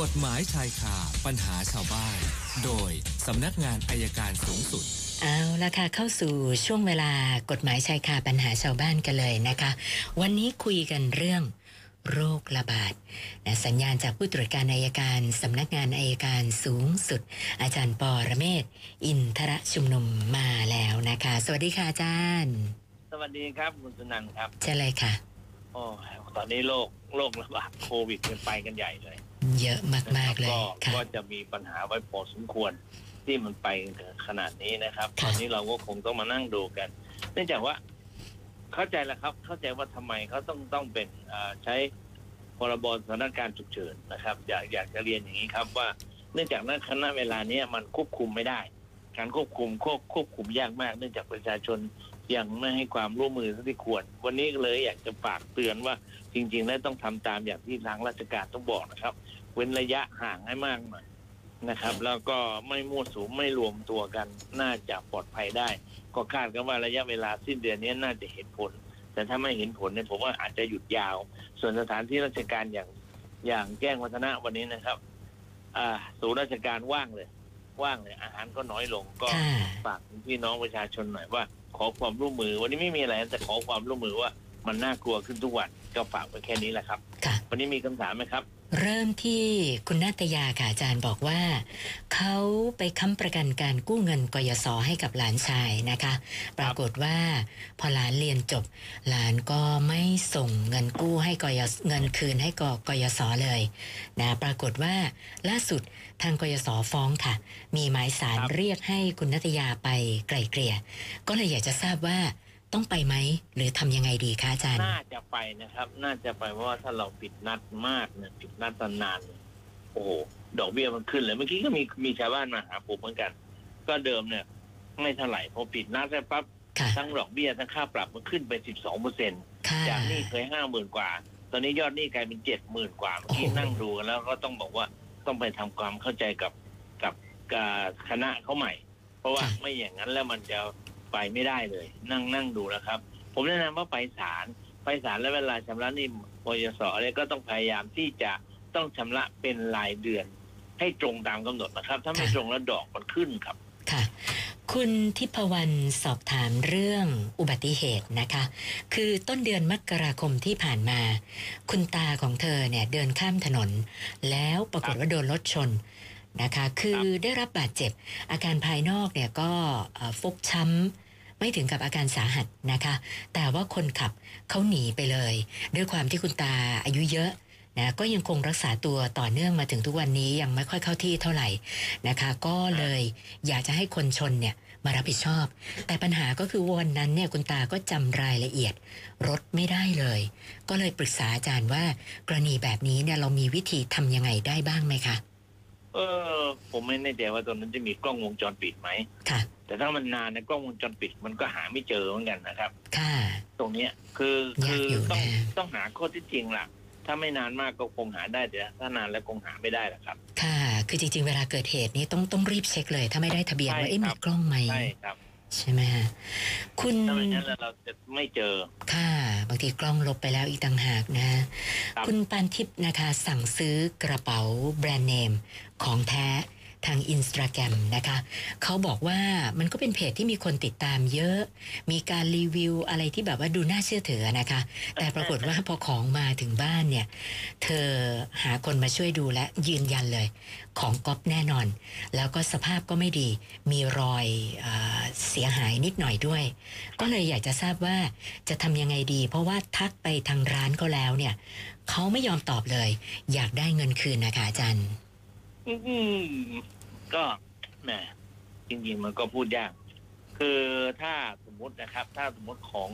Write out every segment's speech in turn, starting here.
กฎหมายชายคาปัญหาชาวบ้าน โดยสำนักงานอายการสูงสุด เอาละค่ะเข้าสู่ช่วงเวลากฎหมายชายคาปัญหาชาวบ้านกันเลยนะคะ วันนี้คุยกันเรื่องโรคระบาดนะสัญญาณจากผู้ตรวจการอายการสำนักงานอายการสูงสุด อาจารย์ปอระเมศ อินทรชุมนุมมาแล้วนะคะ สวัสดีค่ะอาจารย์ สวัสดีครับคุณสุนันท์ครับเช่เลยค่ะ โอ้ยตอนนี้โรคโรคระบาดโควิดกันไปกันใหญ่เลย เยอะมาก ๆ เลยก็ค่ะก็จะมีปัญหาไว้พอสมควรที่มันไปขนาดนี้นะครับค่ะตอนนี้เราก็คงต้องมานั่งดูกัน เนื่องจากว่าเข้าใจแล้วครับ เข้าใจว่าทำไมเขาต้องต้องเป็นเอ่อใช้พรบสถานการณ์ฉุกเฉินนะครับ อยากอยากจะเรียนอย่างนี้ครับว่า เนื่องจากนั้นขณะเวลาเนี้ยมันควบคุมไม่ได้ การควบคุมควบควบคุมยากมาก เนื่องจากประชาชนยังไม่ให้ความร่วมมือเท่าที่ควร วันนี้ก็เลยอยากจะฝากเตือนว่าจริง ๆ แล้วต้องทำตามอย่างที่ทางราชการต้องบอกนะครับ เว้นระยะห่างให้มากหน่อยนะครับ แล้วก็ไม่มั่วสุมไม่รวมตัวกัน น่าจะปลอดภัยได้ ก็คาดกันว่าระยะเวลาสิ้นเดือนนี้น่าจะเห็นผล แต่ถ้าไม่เห็นผลเนี่ยผมว่าอาจจะหยุดยาว ส่วนสถานที่ราชการอย่างอย่างแจ้งวัฒนะวันนี้นะครับ อ่าศูนย์ราชการว่างเลย ว่างเลยอาหารก็น้อยลงก็ค่ะฝากถึงพี่น้องประชาชนหน่อยว่า ขอความร่วมมือ วันนี้ไม่มีอะไรแต่ขอความร่วมมือว่ามันน่ากลัวขึ้นทุกวัน ก็ฝากไว้แค่นี้แหละครับ ค่ะ วันนี้มีคำถามไหมครับ เริ่มที่คุณนาตยาค่ะอาจารย์บอกว่า เขาไปค้ำประกันการกู้เงินกยศให้กับหลานชายนะคะ ปรากฏว่าพอหลานเรียนจบ หลานก็ไม่ส่งเงินกู้ให้กยศเงินคืนให้กกยศเลยนะปรากฏว่าล่าสุดทางกยศฟ้องค่ะ มีหมายสารครับ เรียกให้คุณนัตยาไปไกล่เกลี่ยก็เลยอยากจะทราบว่า ต้องไปไหม หรือทำยังไงดีคะอาจารย์ น่าจะไปนะครับ น่าจะไปเพราะว่าถ้าเราปิดนัดมากเนี่ยปิดนัดนานๆเนี่ยโอ้โหดอกเบี้ยมันขึ้นเลยเมื่อกี้ก็มีมีชาวบ้านมาหาผมเหมือนกัน ก็เดิมเนี่ยไม่เท่าไหร่พอปิดนัดแล้วปั๊บค่ะทั้งดอกเบี้ยทั้งค่าปรับมันขึ้นไปสิบสองเปอร์เซ็นค่ะจากหนี้เคยห้าหมื่นกว่า ตอนนี้ยอดหนี้กลายเป็นเจ็ดหมื่นกว่าเมื่อกี้โอ้โหนั่งดูกันแล้วก็ต้องบอกว่าต้องไปทำความเข้าใจกับกับกับคณะเขาใหม่ เพราะว่าไม่อย่างนั้นแล้วมันจะ ไปไม่ได้เลย นั่งนั่งดูนะครับ ผมแนะนำว่าไปศาลไปศาลแล้วเวลาชำระหนี้ปยสเนี่ยก็ต้องพยายามที่จะต้องชำระเป็นรายเดือน ให้ตรงตามกำหนดนะครับ ถ้าไม่ตรงแล้วดอกมันขึ้นครับค่ะคุณทิพวรรณสอบถามเรื่องอุบัติเหตุนะคะ คือต้นเดือนมกราคมที่ผ่านมา คุณตาของเธอเนี่ยเดินข้ามถนน แล้วปรากฏว่าโดนรถชนนะคะ คือได้รับบาดเจ็บ อาการภายนอกเนี่ยก็เอ่อฟกช้ำ ไม่ถึงกับอาการสาหัสนะคะ แต่ว่าคนขับเขาหนีไปเลย ด้วยความที่คุณตาอายุเยอะนะก็ยังคงรักษาตัวต่อเนื่องมาถึงทุกวันนี้ยังไม่ค่อยเข้าที่เท่าไหร่นะคะ ก็เลยอยากจะให้คนชนเนี่ยมารับผิดชอบ แต่ปัญหาก็คือวันนั้นเนี่ยคุณตาก็จำรายละเอียด รถไม่ได้เลย ก็เลยปรึกษาอาจารย์ว่ากรณีแบบนี้เนี่ยเรามีวิธีทำยังไงได้บ้างไหมคะ เออ ผมไม่แน่ใจว่าตรงนั้นจะมีกล้องวงจรปิดไหมค่ะ แต่ถ้ามันนานนะกล้องวงจรปิดมันก็หาไม่เจอเหมือนกันนะครับ ค่ะ ตรงเนี้ยคือคืยากออยู่ต้องนะต้องหาข้อที่จริงล่ะ ถ้าไม่นานมากก็คงหาได้แต่ถ้านานแล้วคงหาไม่ได้หรอกครับ ค่ะ คือจริงๆ เวลาเกิดเหตุนี่ต้องต้องรีบเช็คเลย ถ้าไม่ได้ทะเบียนใช่ว่าเอ๊ะคมีรับกล้องไหม ใช่ครับ ใช่ไหมฮะคุณถ้าไม่งั้นแล้วเราจะไม่เจอ ค่ะ บางทีกล้องลบไปแล้วอีกต่างหากนะครับคุณปานทิพย์นะคะ สั่งซื้อกระเป๋าแบรนด์เนมของแท้ ทางอินสตาแกรมนะคะเขาบอกว่ามันก็เป็นเพจที่มีคนติดตามเยอะ มีการรีวิวอะไรที่แบบว่าดูน่าเชื่อถือนะคะ แต่ปรากฏว่าพอของมาถึงบ้านเนี่ย เธอหาคนมาช่วยดูและยืนยันเลย ของก๊อปแน่นอน แล้วก็สภาพก็ไม่ดี มีรอยเอเสียหายนิดหน่อยด้วย ก็เลยอยากจะทราบว่าจะทำยังไงดี เพราะว่าทักไปทางร้านก็แล้วเนี่ยเขาไม่ยอมตอบเลย อยากได้เงินคืนนะคะอาจารย์ อืมก็แหมจริงๆมันก็พูดยาก คือถ้าสมมุตินะครับ ถ้าสมมติของ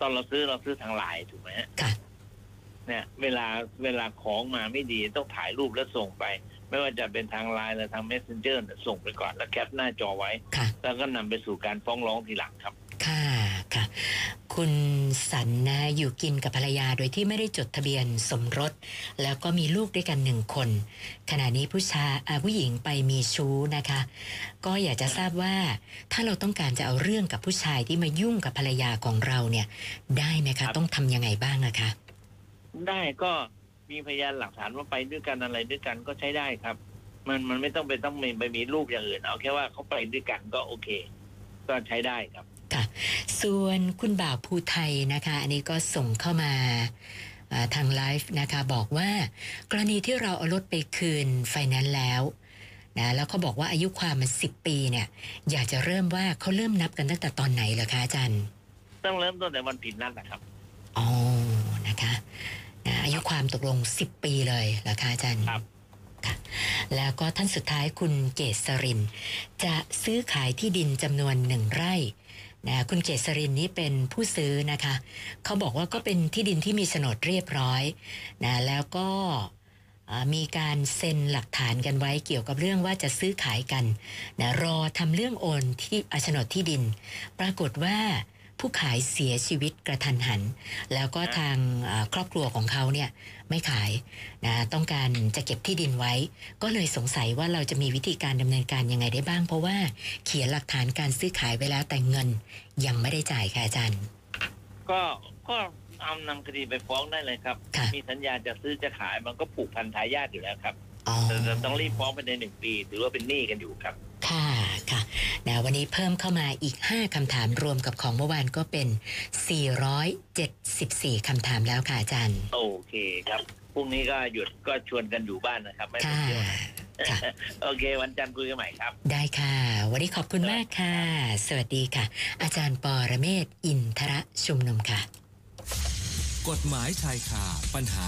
ตอนเราซื้อเราซื้อทางไลน์ถูกไหมฮะค่ะ เนี่ย เวลาเวลาของมาไม่ดีต้องถ่ายรูปแล้วส่งไป ไม่ว่าจะเป็นทางไลน์หรือทาง messenger เนี่ยส่งไปก่อนแล้วแคปหน้าจอไว้ ค่ะ แล้วก็นำไปสู่การฟ้องร้องทีหลังครับ ค่ะ ค่ะ คุณสันนะอยู่กินกับภรรยาโดยที่ไม่ได้จดทะเบียนสมรส แล้วก็มีลูกด้วยกันหนึ่งคน ขณะนี้ผู้ชายอ่าผู้หญิงไปมีชู้นะคะ ก็อยากจะทราบว่าถ้าเราต้องการจะเอาเรื่องกับผู้ชายที่มายุ่งกับภรรยาของเราเนี่ย ได้ไหมครัคะบต้องทำยังไงบ้างอะคะ ได้ก็มีพยานหลักฐานว่าไปด้วยกันอะไรด้วยกันก็ใช้ได้ครับ มันมันไม่ต้องไปต้องมีไปมีรูปอย่างอื่นเอาแค่ว่าเขาไปด้วยกันก็โอเค ก็ใช้ได้ครับ ส่วนคุณบ่าวภูไทยนะคะ อันนี้ก็ส่งเข้ามาอ่าทางไลฟ์นะคะบอกว่ากรณีที่เราเอารถไปคืนไฟแนนซ์แล้วนะแล้วเขาบอกว่าอายุความมันสิบปีเนี่ย อยากจะเริ่มว่าเขาเริ่มนับกันตั้งแต่ตอนไหนเหรอคะอาจารย์ต้องเริ่มต้นแต่วันผิดนัดนะครับอ๋อนะคะนะอายุความตกลง10ปีเลยเหรอคะอาจารย์ครับค่ะแล้วก็ท่านสุดท้ายคุณเกษริน จะซื้อขายที่ดินจำนวนหนึ่งไร่ นะคุณเกษรินนี้เป็นผู้ซื้อนะคะ เขาบอกว่าก็เป็นที่ดินที่มีโฉนดเรียบร้อยนะแล้วก็มีการเซ็นหลักฐานกันไว้เกี่ยวกับเรื่องว่าจะซื้อขายกันนะรอทำเรื่องโอนที่โฉนดที่ดิน ปรากฏว่า ผู้ขายเสียชีวิตกระทันหัน แล้วก็ทางอ่าครอบครัวของเขาเนี่ยไม่ขายนะต้องการจะเก็บที่ดินไว้ ก็เลยสงสัยว่าเราจะมีวิธีการดำเนินการยังไงได้บ้าง เพราะว่าเขียนหลักฐานการซื้อขายไว้แล้วแต่เงินยังไม่ได้จ่ายค่ะอาจารย์ ก็ก็เอานำคดีไปฟ้องได้เลยครับค่ะมีสัญญาจะซื้อจะขายมันก็ผูกพันทายาทอยู่แล้วครับอ๋อแต่เราต้องรีบฟ้องภายในหนึ่งปี ถือว่าเป็นหนี้กันอยู่ครับ ค่ะค่ะ นะวันนี้เพิ่มเข้ามาอีก 5คำถามรวมกับของเมื่อวานก็เป็น 474คำถามแล้วค่ะอาจารย์ โอเคครับพรุ่งนี้ก็หยุดก็ชวนกันอยู่บ้านนะครับ ไม่ไปค่ะเที่ยวนะค่ะโอเค วันจันทร์คุยกันใหม่ครับ ได้ค่ะ วันนี้ขอบคุณมากค่ะ สวัสดีค่ะ อาจารย์ปอระเมศวร์อินทระชุมนุมค่ะ กฎหมายชายคาปัญหา